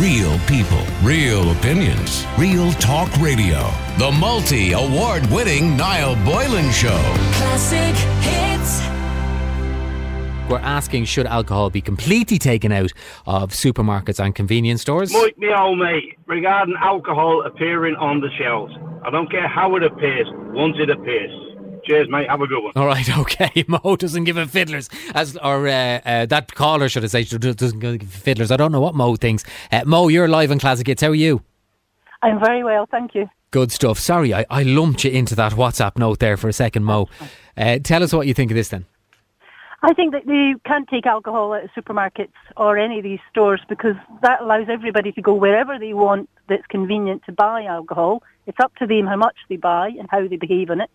Real people, real opinions, real talk radio. The multi award winning Niall Boylan Show. Classic hits. We're asking should alcohol be completely taken out of supermarkets and convenience stores? Mike, me old mate, regarding alcohol appearing on the shelves. I don't care how it appears, once it appears. Cheers, mate. Have a good one. All right, okay. Mo doesn't give a fiddlers, as or uh, uh, that caller should I say doesn't give a fiddlers. I don't know what Mo thinks. Uh, Mo, you're live on Classic Hits. How are you? I'm very well, thank you. Good stuff. Sorry, I, I lumped you into that WhatsApp note there for a second, Mo. Uh, tell us what you think of this then. I think that you can't take alcohol out of supermarkets or any of these stores because that allows everybody to go wherever they want that's convenient to buy alcohol. It's up to them how much they buy and how they behave in it.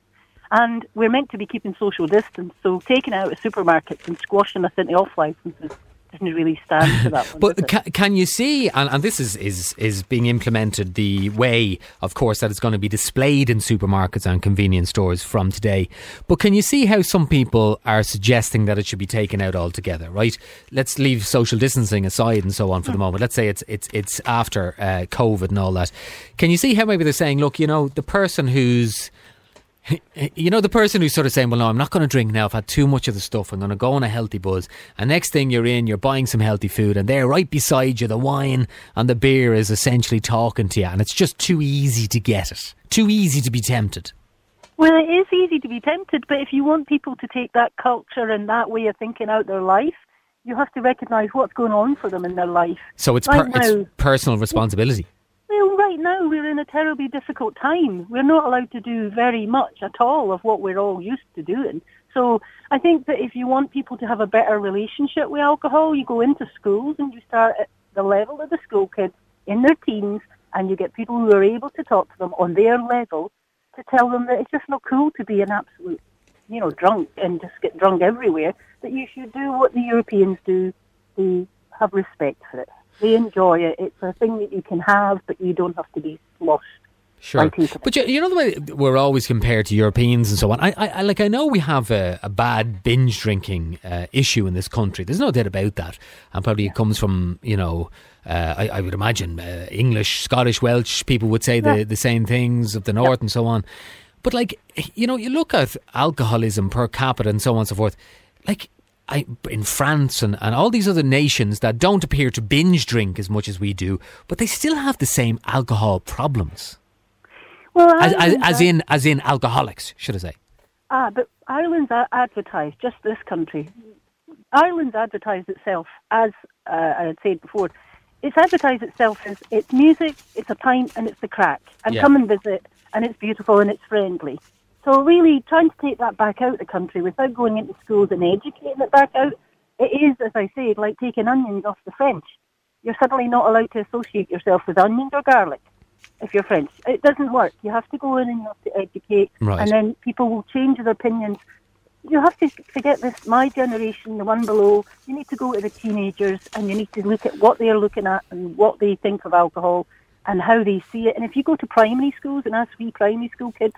And we're meant to be keeping social distance, so taking out of supermarkets and squashing us into off licenses doesn't really stand for that one. But it? can, you see, and, and this is, is, is being implemented the way, of course, that it's going to be displayed in supermarkets and convenience stores from today. But can you see how some people are suggesting that it should be taken out altogether, right? Let's leave social distancing aside and so on for the moment. Let's say it's, it's, it's after uh, COVID and all that. Can you see how maybe they're saying, look, you know, the person who's you know the person who's sort of saying, "Well, no, I'm not going to drink now. I've had too much of the stuff. I'm going to go on a healthy buzz." And next thing you're in, you're buying some healthy food, and there, right beside you, the wine and the beer is essentially talking to you, and it's just too easy to get it, too easy to be tempted. Well, it is easy to be tempted, but if you want people to take that culture and that way of thinking out their life, you have to recognise what's going on for them in their life. So it's Right per- it's personal responsibility. Well, right now we're in a terribly difficult time. We're not allowed to do very much at all of what we're all used to doing. So I think that if you want people to have a better relationship with alcohol, you go into schools and you start at the level of the school kids in their teens and you get people who are able to talk to them on their level to tell them that it's just not cool to be an absolute, you know, drunk and just get drunk everywhere, that you should do what the Europeans do. They have respect for it. They enjoy it. It's a thing that you can have, but you don't have to be sloshed. Sure, but you, you know the way we're always compared to Europeans and so on. I, I, I like I know we have a, a bad binge drinking uh, issue in this country. There's no doubt about that, and probably it comes from you know. Uh, I, I would imagine uh, English, Scottish, Welsh people would say the, the same things of the north and so on. But like you know, you look at alcoholism per capita and so on and so forth. Like I, in France and, and all these other nations that don't appear to binge drink as much as we do, but they still have the same alcohol problems. Well, As, as, as in as in alcoholics, should I say? Ah, but Ireland's advertised, just this country. Ireland's advertised itself as, uh, I had said before, it's advertised itself as it's music, it's a pint, and it's the crack. And Yeah. come and visit, and it's beautiful and it's friendly. So really, trying to take that back out of the country without going into schools and educating it back out, it is, as I said, like taking onions off the French. You're suddenly not allowed to associate yourself with onions or garlic if you're French. It doesn't work. You have to go in and you have to educate, Right. and then people will change their opinions. You have to forget this. My generation, the one below, you need to go to the teenagers and you need to look at what they're looking at and what they think of alcohol and how they see it. And if you go to primary schools and ask wee primary school kids,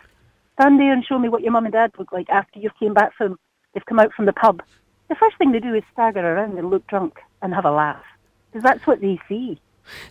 stand there and show me what your mum and dad look like after you've came back from, they've come out from the pub. The first thing they do is stagger around and look drunk and have a laugh because that's what they see.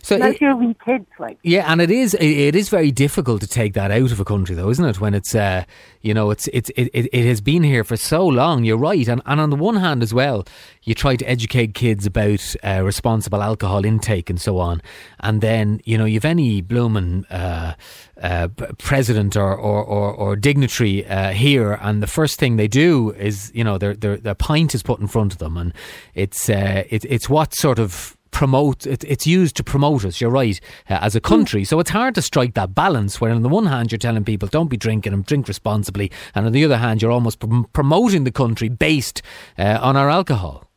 So That's your wee kids, like. yeah, and it is it, is very difficult to take that out of a country, though, isn't it? When it's uh, you know it's it's it, it, it has been here for so long. You're right, and and on the one hand as well, you try to educate kids about uh, responsible alcohol intake and so on, and then you know you've any bloomin' uh, uh, president or or, or, or dignitary uh, here, and the first thing they do is you know their their their pint is put in front of them, and it's uh, it, it's what sort of promote it, it's used to promote us you're right uh, as a country so it's hard to strike that balance where on the one hand you're telling people don't be drinking and drink responsibly and on the other hand you're almost prom- promoting the country based uh, on our alcohol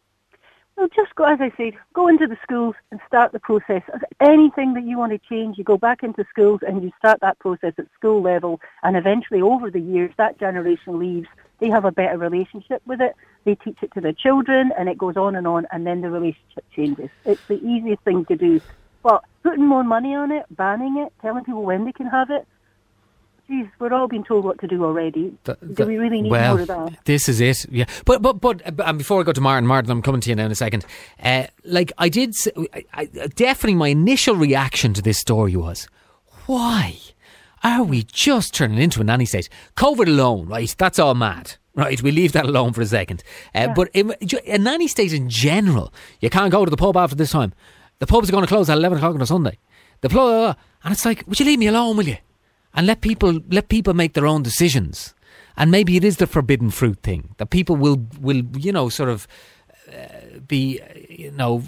Well, just go, as I said, go into the schools and start the process. Anything that you want to change, you go back into schools and you start that process at school level. And eventually, over the years, that generation leaves. They have a better relationship with it. They teach it to their children, and it goes on and on, and then the relationship changes. It's the easiest thing to do. But putting more money on it, banning it, telling people when they can have it, geez, we're all being told what to do already. Th- do we really need well, more of that? This is it. Yeah, but but but uh, and before I go to Martin, Martin, I'm coming to you now in a second. Uh, like I did, I I definitely my initial reaction to this story was, why are we just turning into a nanny state? COVID alone, right? That's all mad. Right, we leave that alone for a second. Uh, But in, a nanny state in general, you can't go to the pub after this time. The pubs are going to close at eleven o'clock on a Sunday. The pub, and it's like, would you leave me alone, will you? and let people let people make their own decisions. And maybe it is the forbidden fruit thing that people will will you know sort of uh, be you know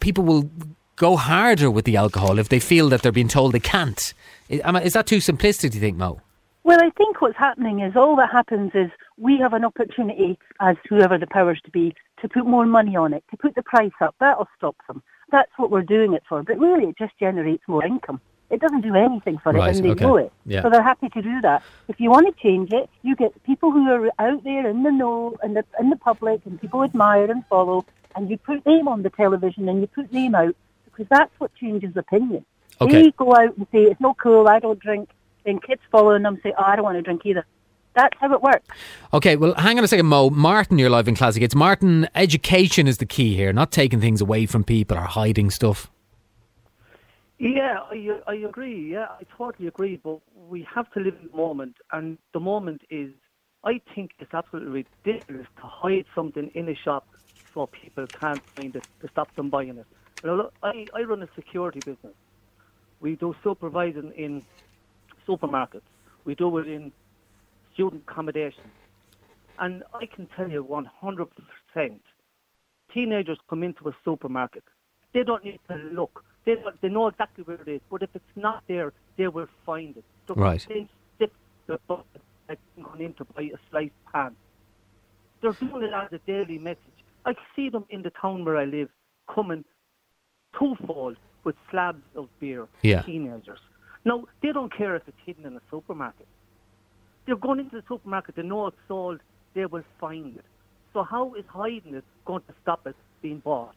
people will go harder with the alcohol if they feel that they're being told they can't. Is, is that too simplistic? Do you think, Mo? Well, I think what's happening is all that happens is we have an opportunity, as whoever the powers to be, to put more money on it, to put the price up. That'll stop them. That's what we're doing it for. But really, it just generates more income. It doesn't do anything for Right, it, and they okay. know it. Yeah. So they're happy to do that. If you want to change it, you get people who are out there in the know, in the in the public, and people admire and follow, and you put them on the television and you put them out because that's what changes opinion. Okay. They go out and say it's not cool, I don't drink. Then kids follow them and say, oh, I don't want to drink either. That's how it works. Okay, well, hang on a second, Mo. Martin, you're live in Classic. It's Martin. Education is the key here, not taking things away from people or hiding stuff. Yeah, I, I agree. Yeah, I totally agree. But we have to live in the moment, and the moment is, I think it's absolutely ridiculous to hide something in a shop so people can't find it to stop them buying it. You know, look, I, I run a security business. We do supervising in supermarkets. We do it in student accommodation. And I can tell you 100%, teenagers come into a supermarket. They don't need to look. They, don't, they know exactly where it is. But if it's not there, they will find it. So Right. They stick the bucket like going in to buy a sliced pan. They're doing it as a daily message. I see them in the town where I live coming twofold with slabs of beer. Yeah. Teenagers. Now, they don't care if it's hidden in a supermarket. They're going into the supermarket, they know it's sold, they will find it. So how is hiding it going to stop it being bought?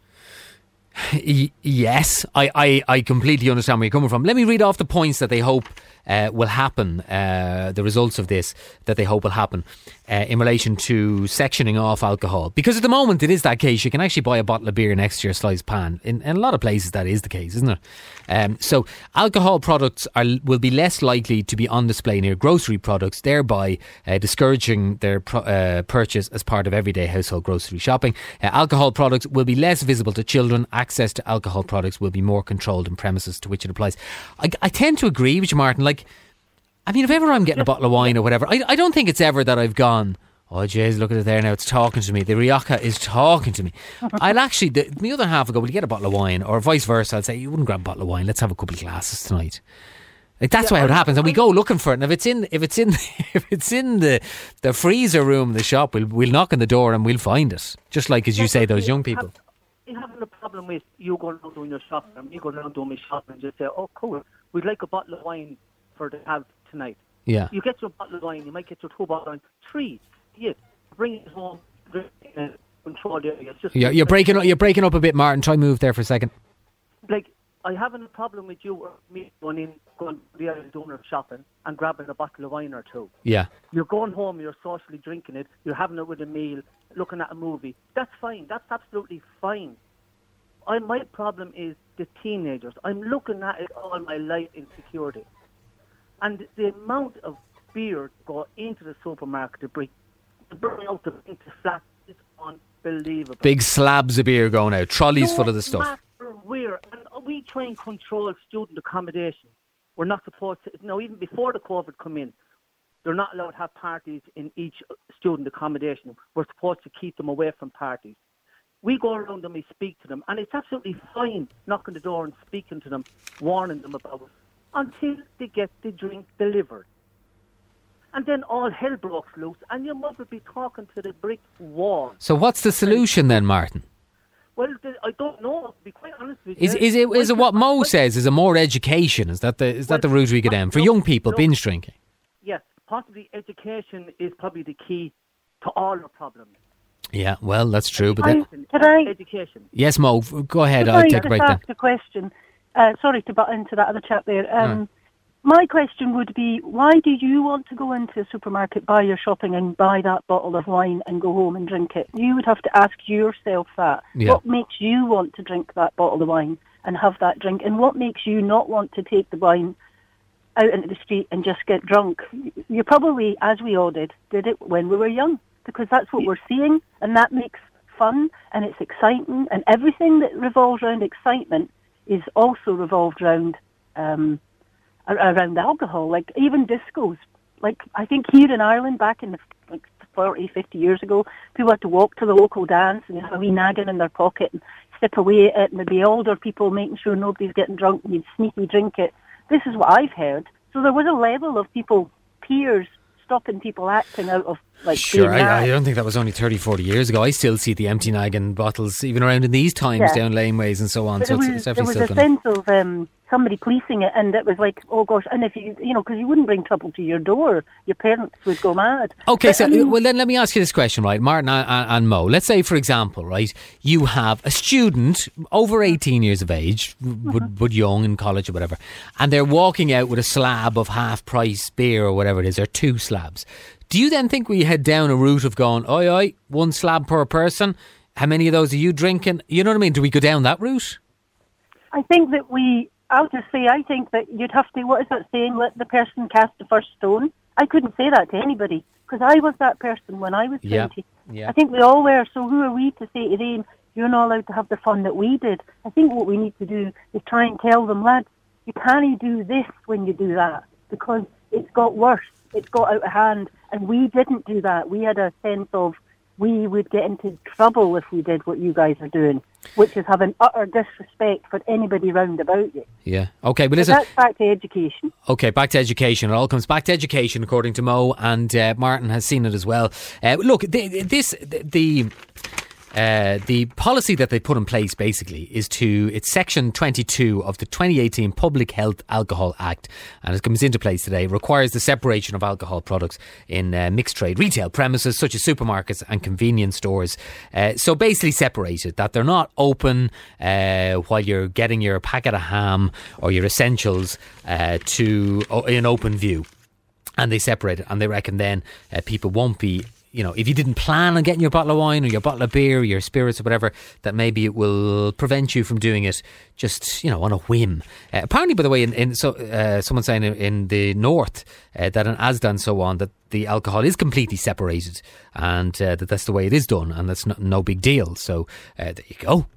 Yes, I, I, I completely understand where you're coming from. Let me read off the points that they hope uh, will happen, uh, the results of this that they hope will happen uh, in relation to sectioning off alcohol. Because at the moment it is that case. You can actually buy a bottle of beer next to your sliced pan. In, in a lot of places that is the case, isn't it? Um, so alcohol products are will be less likely to be on display near grocery products, thereby uh, discouraging their pro- uh, purchase as part of everyday household grocery shopping. Uh, alcohol products will be less visible to children. Access to alcohol products will be more controlled in premises to which it applies. I, I tend to agree with you, Martin. Like, I mean, if ever I'm getting a bottle of wine or whatever, I, I don't think it's ever that I've gone. Oh, jeez, look at it there now. It's talking to me. The Rioja is talking to me. I'll actually, the, the other half will go, Will you get a bottle of wine? Or vice versa. I'll say, You wouldn't grab a bottle of wine. Let's have a couple of glasses tonight. Like that's Yeah, why it happens, and we go looking for it. And if it's in, if it's in, if it's in the the freezer room of the shop, we'll we'll knock on the door and we'll find it. Just like as you say, those young people. You having a problem with you going around doing your shopping and me going around doing my shopping and just say, oh, cool, we'd like a bottle of wine for to have tonight. Yeah. You get your bottle of wine, you might get your two bottles of wine. Three, yes, bring it home, drink it in a controlled area. It's just You're, you're breaking up. You're breaking up a bit, Martin. Try move there for a second. like I haven't a problem with you or me going in, going to the island doing our shopping and grabbing a bottle of wine or two. Yeah. You're going home, you're socially drinking it, you're having it with a meal, looking at a movie. That's fine. That's absolutely fine. I, my problem is the teenagers. I'm looking at it all my life in security. And the amount of beer go into the supermarket to bring, to bring out the, into flats is unbelievable. Big slabs of beer going out. Trolleys full of the stuff. where, and we try and control student accommodation. We're not supposed to. Now, even before the COVID come in, they're not allowed to have parties in each student accommodation. We're supposed to keep them away from parties. We go around and we speak to them, and it's absolutely fine knocking the door and speaking to them, warning them about it, until they get the drink delivered. And then all hell breaks loose, and your mother be talking to the brick wall. So what's the solution then, Martin? Well, the, I don't know. To be quite honest with Is you, is it is it what Mo says? Is it more education? Is that the is that the route we go down for young people no. binge drinking? Yes, possibly education is probably the key to all our problems. Yeah, well, that's true. But I- then, Can I- Education. yes, Mo, go ahead. Could I'll I take a just break then. ask a question? Uh, sorry to butt into that other chat there. Um, my question would be, why do you want to go into a supermarket, buy your shopping, and buy that bottle of wine and go home and drink it? You would have to ask yourself that. Yeah. What makes you want to drink that bottle of wine and have that drink, and what makes you not want to take the wine out into the street and just get drunk? You probably, as we all did, did it when we were young because that's what we're seeing, and that makes fun and it's exciting, and everything that revolves around excitement is also revolved around um, around alcohol. Like even discos. Like I think here in Ireland, back in the like 40, 50 years ago, people had to walk to the local dance and have a wee naggin in their pocket and sip away at it, and there'd be older people making sure nobody's getting drunk, and you'd sneaky drink it. This is what I've heard. So there was a level of people, peers, stopping people acting out of like Sure, I, I don't think that was only 30, 40 years ago. I still see the empty naggin bottles even around in these times Yeah. down laneways and so on. But so there it's, was, it's there definitely was still a sense of um, somebody policing it, and it was like, oh gosh, and if you, you know, because you wouldn't bring trouble to your door, your parents would go mad. Okay, But, so I mean, well then let me ask you this question, right, Martin and, and, Mo. Let's say, for example, right, you have a student over eighteen years of age, but, but young in college or whatever, and they're walking out with a slab of half price beer or whatever it is, or two slabs. Do you then think we head down a route of going, oi oi, one slab per person? How many of those are you drinking? You know what I mean? Do we go down that route? I think that we, I'll just say, I think that you'd have to, what is that saying, let the person cast the first stone? I couldn't say that to anybody because I was that person when I was Yeah, 20. yeah. I think we all were, so who are we to say to them, you're not allowed to have the fun that we did? I think what we need to do is try and tell them, lads, you can't do this when you do that because it's got worse, it's got out of hand, and we didn't do that. We had a sense of we would get into trouble if we did what you guys are doing, which is having utter disrespect for anybody round about you. Yeah. Okay, but But listen. that's back to education. Okay, back to education. It all comes back to education, according to Mo, and uh, Martin has seen it as well. Uh, look, the, this the. Uh, the policy that they put in place basically is to it's section 22 of the 2018 Public Health Alcohol Act and it comes into place today requires the separation of alcohol products in uh, mixed trade retail premises such as supermarkets and convenience stores. Uh, so basically separated that they're not open uh, while you're getting your packet of ham or your essentials uh, to in open view. And they separate it and they reckon then uh, people won't be you know if you didn't plan on getting your bottle of wine or your bottle of beer or your spirits or whatever that maybe it will prevent you from doing it just you know on a whim. Uh, apparently by the way in, in so uh, someone saying in, the north uh, that in Asda and so on that the alcohol is completely separated and uh, that that's the way it is done and that's no, no big deal. So uh, there you go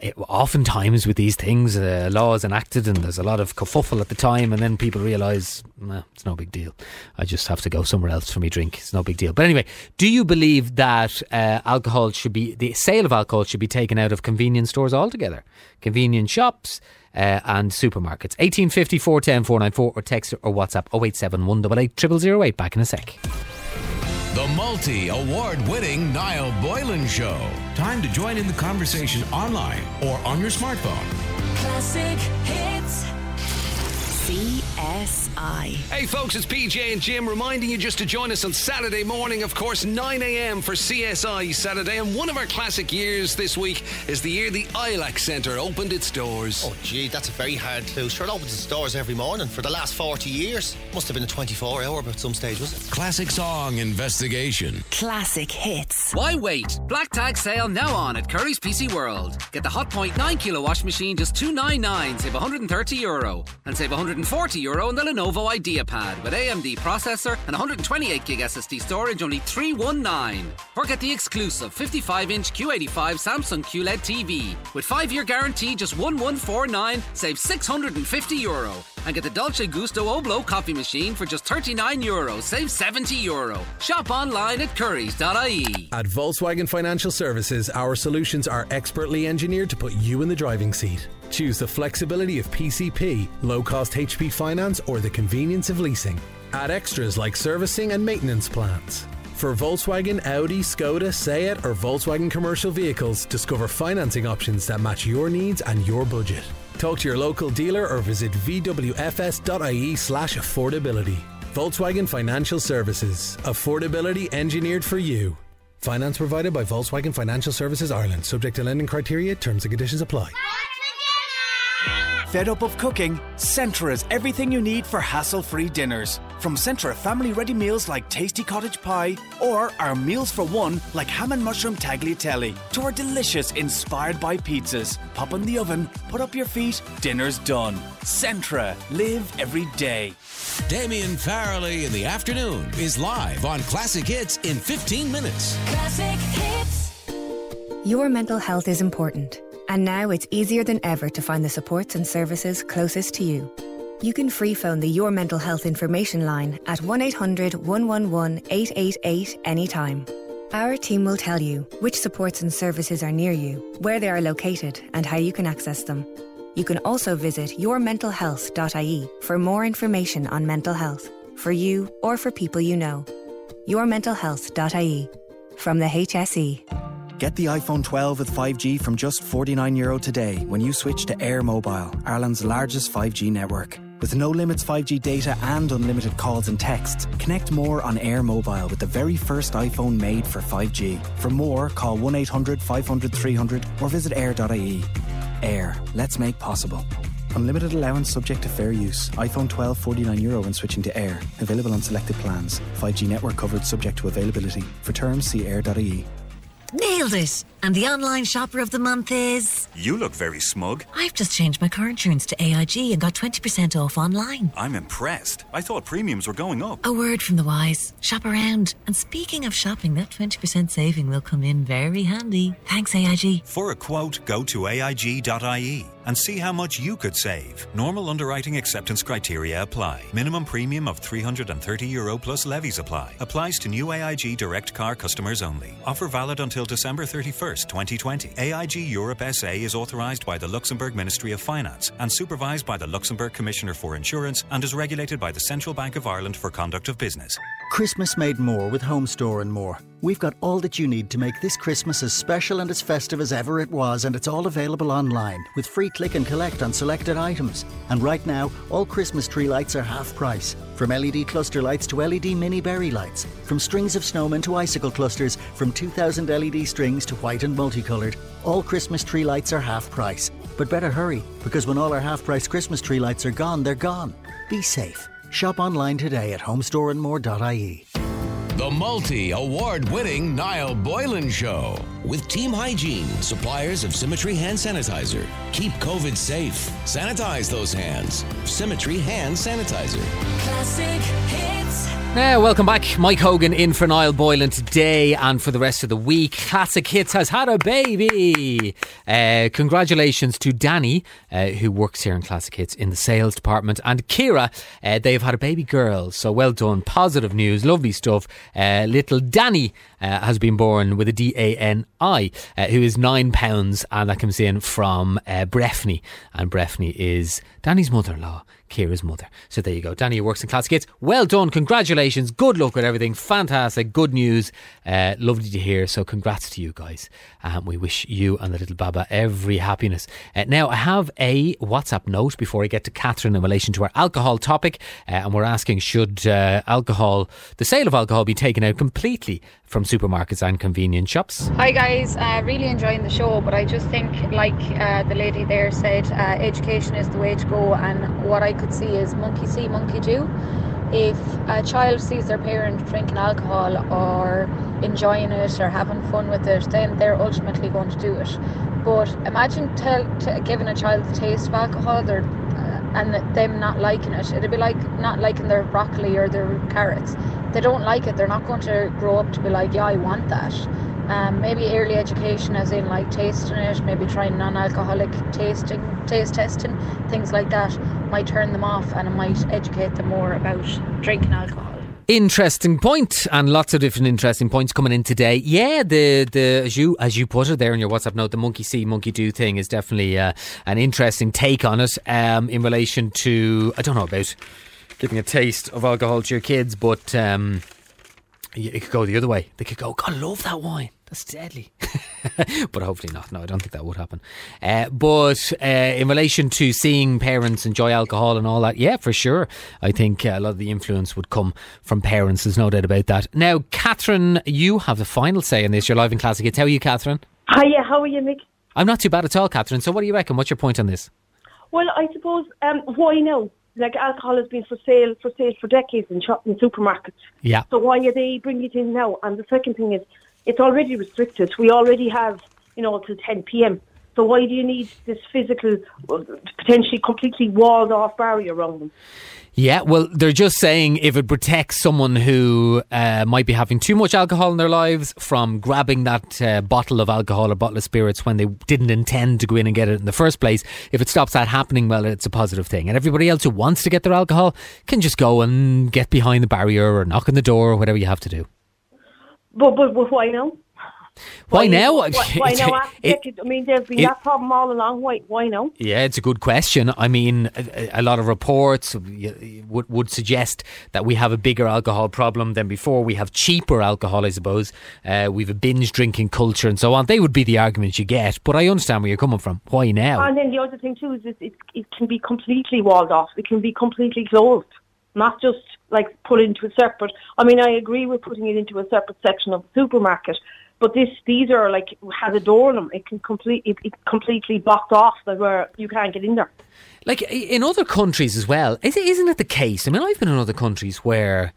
it, oftentimes with these things, uh, laws enacted, and there's a lot of kerfuffle at the time, and then people realise nah, it's no big deal. I just have to go somewhere else for me drink. It's no big deal. But anyway, do you believe that uh, alcohol should be the sale of alcohol should be taken out of convenience stores altogether, convenience shops? Uh, and supermarkets. 1850 410 494 or text or WhatsApp 087 188 0008. Back in a sec. The multi award winning Niall Boylan Show. Time to join in the conversation online or on your smartphone. Classic hits. CSI. Hey folks, it's PJ and Jim reminding you just to join us on Saturday morning, of course, 9am for CSI Saturday. And one of our classic years this week is the year the ILAC Centre opened its doors. Oh, gee, that's a very hard clue. Sure, it opens its doors every morning for the last 40 years. Must have been a 24 hour at some stage, was it? Classic song investigation. Classic hits. Why wait? Black tag sale now on at Currys PC World. Get the Hotpoint 9 kilo wash machine just 299, save 130 euro, and save 140 euro on the Lenovo IdeaPad with AMD processor and 128 gig SSD storage only 319. Or get the exclusive 55 inch Q85 Samsung QLED TV with 5 year guarantee just 1149, save 650 euro. And get the Dolce Gusto Oblo coffee machine for just 39 euro, save 70 euro. Shop online at currys.ie. At Volkswagen Financial Services, our solutions are expertly engineered to put you in the driving seat. Choose the flexibility of PCP, low cost HP finance, or the convenience of leasing. Add extras like servicing and maintenance plans. For Volkswagen, Audi, Skoda, Seat, or Volkswagen commercial vehicles, discover financing options that match your needs and your budget. Talk to your local dealer or visit vwfs.ie slash affordability. Volkswagen Financial Services. Affordability engineered for you. Finance provided by Volkswagen Financial Services Ireland. Subject to lending criteria, terms and conditions apply. Fed up of cooking? Centra is everything you need for hassle free dinners. From Centra family ready meals like tasty cottage pie, or our meals for one like ham and mushroom tagliatelle, to our delicious inspired by pizzas. Pop in the oven, put up your feet, dinner's done. Centra, live every day. Damien Farrelly in the afternoon is live on Classic Hits in 15 minutes. Classic hits. Your mental health is important, and now it's easier than ever to find the supports and services closest to you. You can free phone the Your Mental Health information line at 1 800 111 888 anytime. Our team will tell you which supports and services are near you, where they are located, and how you can access them. You can also visit yourmentalhealth.ie for more information on mental health, for you or for people you know. Yourmentalhealth.ie from the. HSE. Get the iPhone 12 with 5G from just €49 Euro today when you switch to Eir Mobile, Ireland's largest 5G network. With no limits 5G data and unlimited calls and texts, connect more on Eir Mobile with the very first iPhone made for 5G. For more, call 1 800 500 300 or visit eir.ie. Eir, let's make possible. Unlimited allowance subject to fair use. iPhone 12 49 euro when switching to Eir. Available on selected plans. 5G network coverage subject to availability. For terms, see eir.ie. Nailed it! And the online shopper of the month is. You look very smug. I've just changed my car insurance to AIG and got 20% off online. I'm impressed. I thought premiums were going up. A word from the wise. Shop around. And speaking of shopping, that 20% saving will come in very handy. Thanks, AIG. For a quote, go to AIG.ie and see how much you could save. Normal underwriting acceptance criteria apply. Minimum premium of 330 euro plus levies apply. Applies to new AIG direct car customers only. Offer valid until December 31st, 2020. AIG Europe SA is authorized by the Luxembourg Ministry of Finance and supervised by the Luxembourg Commissioner for Insurance and is regulated by the Central Bank of Ireland for conduct of business. Christmas made more with Home Store and more. We've got all that you need to make this Christmas as special and as festive as ever it was, and it's all available online with free click and collect on selected items. And right now, all Christmas tree lights are half price. From LED cluster lights to LED mini berry lights, from strings of snowmen to icicle clusters, from 2000 LED strings to white and multicoloured, all Christmas tree lights are half price. But better hurry, because when all our half price Christmas tree lights are gone, they're gone. Be safe. Shop online today at homestoreandmore.ie. The multi award winning Niall Boylan Show with Team Hygiene, suppliers of Symmetry Hand Sanitizer. Keep COVID safe. Sanitize those hands. Symmetry Hand Sanitizer. Classic Now, welcome back. Mike Hogan in for Niall Boylan today and for the rest of the week. Classic Hits has had a baby. Uh, congratulations to Danny, uh, who works here in Classic Hits in the sales department, and Kira. Uh, they've had a baby girl, so well done. Positive news, lovely stuff. Uh, little Danny uh, has been born with a D A N I, uh, who is nine pounds, and that comes in from uh. And Breffney is Danny's mother in law. Kira's mother. So there you go. Danny works in class Hits. Well done. Congratulations. Good luck with everything. Fantastic. Good news. Uh, lovely to hear. So congrats to you guys. Um, we wish you and the little Baba every happiness. Uh, now, I have a WhatsApp note before I get to Catherine in relation to our alcohol topic. Uh, and we're asking should uh, alcohol, the sale of alcohol, be taken out completely from supermarkets and convenience shops? Hi guys, uh, really enjoying the show, but I just think, like uh, the lady there said, uh, education is the way to go, and what I could see is monkey see, monkey do. If a child sees their parent drinking alcohol or enjoying it or having fun with it, then they're ultimately going to do it. But imagine tell, t- giving a child the taste of alcohol, they're and them not liking it. It'd be like not liking their broccoli or their carrots. They don't like it. They're not going to grow up to be like, yeah, I want that. Um, maybe early education, as in like tasting it, maybe trying non-alcoholic tasting, taste testing, things like that, might turn them off and it might educate them more about drinking alcohol. Interesting point, and lots of different interesting points coming in today. Yeah, the the as you as you put it there in your WhatsApp note, the monkey see, monkey do thing is definitely uh, an interesting take on it. Um, in relation to, I don't know about giving a taste of alcohol to your kids, but um, it could go the other way. They could go, God, I love that wine. That's deadly. but hopefully not. No, I don't think that would happen. Uh, but uh, in relation to seeing parents enjoy alcohol and all that, yeah, for sure. I think a lot of the influence would come from parents. There's no doubt about that. Now, Catherine, you have the final say in this. You're live in Classic Hits. How are you, Catherine? Hiya, how are you, Mick? I'm not too bad at all, Catherine. So what do you reckon? What's your point on this? Well, I suppose um, why now? Like alcohol has been for sale for sale for decades in shop in supermarkets. Yeah. So why are they bringing it in now? And the second thing is, it's already restricted. We already have, you know, till 10 p.m. So why do you need this physical, uh, potentially completely walled off barrier around them? Yeah, well, they're just saying if it protects someone who uh, might be having too much alcohol in their lives from grabbing that uh, bottle of alcohol or bottle of spirits when they didn't intend to go in and get it in the first place, if it stops that happening, well, it's a positive thing. And everybody else who wants to get their alcohol can just go and get behind the barrier or knock on the door or whatever you have to do. But, but, but why now? Why, now? Why, why now? After It-? I mean, there's been it- that problem all along. Why? Why now? Yeah, it's a good question. I mean, a, a lot of reports would, would suggest that we have a bigger alcohol problem than before. We have cheaper alcohol, I suppose. Uh, we have a binge drinking culture and so on. They would be the arguments you get, but I understand where you're coming from. Why now? And then the other thing too is it, it, it can be completely walled off. It can be completely closed, not just like put into a separate. I mean, I agree with putting it into a separate section of the supermarket, but this these are like has a door in them. It can complete it, it completely blocked off that where you can't get in there. Like in other countries as well, is- isn't it the case? I mean, I've been in other countries where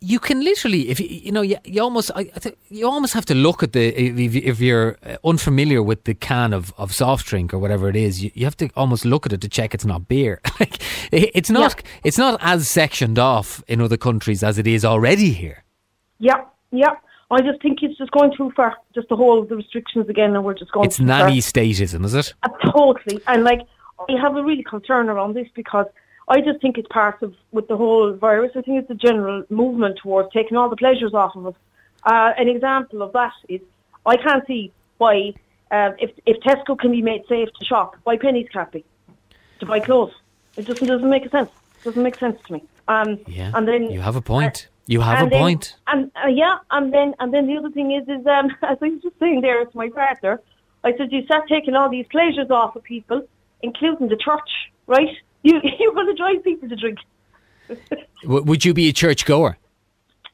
you can literally, if you, you know, you, you almost, I, I think you almost have to look at the if, you- if you're uh, unfamiliar with the can of, of soft drink or whatever it is, you, you have to almost look at it to check it's not beer. like it- it's not, it's not as sectioned off in other countries as it is already here. Yeah, yeah. I just think it's just going too far. Just the whole of the restrictions again, and we're just going. It's too far. nanny statism, is it? Uh, totally. And like, I have a really concern around this because I just think it's part of with the whole virus. I think it's a general movement towards taking all the pleasures off of us. Uh, an example of that is I can't see why uh, if if Tesco can be made safe to shop, why Penneys can't be to buy clothes. It just doesn't make sense. It doesn't make sense to me. Um, Yeah, and then you have a point. You have and a then- point. And uh, yeah, and then and then the other thing is is um, as I was just saying there to my partner, I said you start taking all these pleasures off of people, including the church, right? You you're going to drive people to drink. W- would you be a church goer?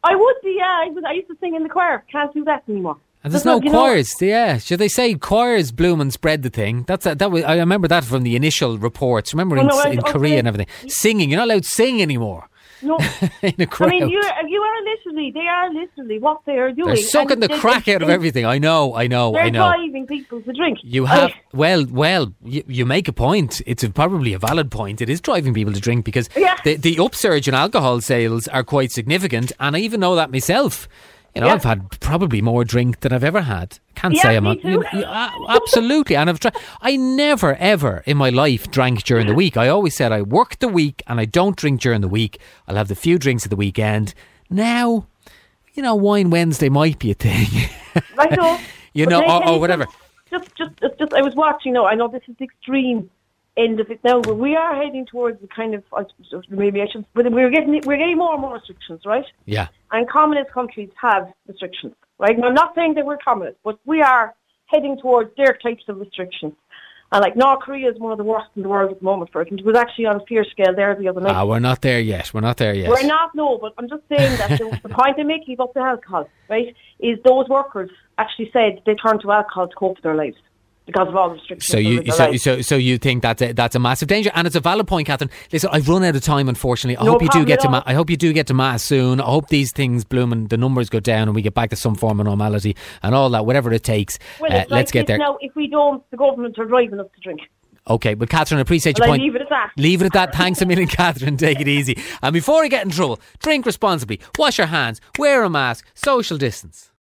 I would be. Yeah, I was. I used to sing in the choir. Can't do that anymore. And there's no not- you know- choirs. yeah, should they say choirs bloom and spread the thing? That's a, that. Was, I remember that from the initial reports. Remember Well, in, no, I- in okay. Korea and everything, singing. You're not allowed to sing anymore No, in a I crowd. I mean you you are literally. They are literally what they are doing. They're sucking the they- crack they- out of everything. I know. I know. I know. driving people to drink. You I- have well, well. You, you make a point. It's a, probably a valid point. It is driving people to drink because Yeah. the the upsurge in alcohol sales are quite significant, and I even know that myself. You know, Yeah. I've had probably more drink than I've ever had. Can't Yeah, say I'm you- a- uh, absolutely, and I've tried. I never ever in my life drank during the week. I always said I work the week and I don't drink during the week. I'll have the few drinks at the weekend. Now, you know, wine Wednesday might be a thing. Know. you But know, or, or whatever. just, just, just, just, I was watching. now. I know this is extreme end of it now, but we are heading towards the kind of, maybe I should, but we're getting, we're getting more and more restrictions, right? Yeah. And communist countries have restrictions, right? And I'm not saying that we're communist, but we are heading towards their types of restrictions. And like North Korea is one of the worst in the world at the moment for it. It was actually on a fear scale there the other night. Ah, we're not there yet. We're not there yet. We're not, no, but I'm just saying that the, the point I'm making about the alcohol, right, is those workers actually said they turned to alcohol to cope with their lives because of all the restrictions. So you so, so so you think that's a, that's a massive danger, and it's a valid point, Catherine. Listen, I've run out of time, unfortunately. I No hope you do get to ma- I hope you do get to mass soon. I hope these things bloom and the numbers go down, and we get back to some form of normality and all that, whatever it takes. well, Uh, like let's get there. Now, if we don't, the government are driving us to drink. Okay, but Catherine, I appreciate your I point. leave it at that. Leave it at that. Thanks a million, Catherine. Take it easy. And before I get in trouble, drink responsibly, wash your hands, wear a mask, social distance.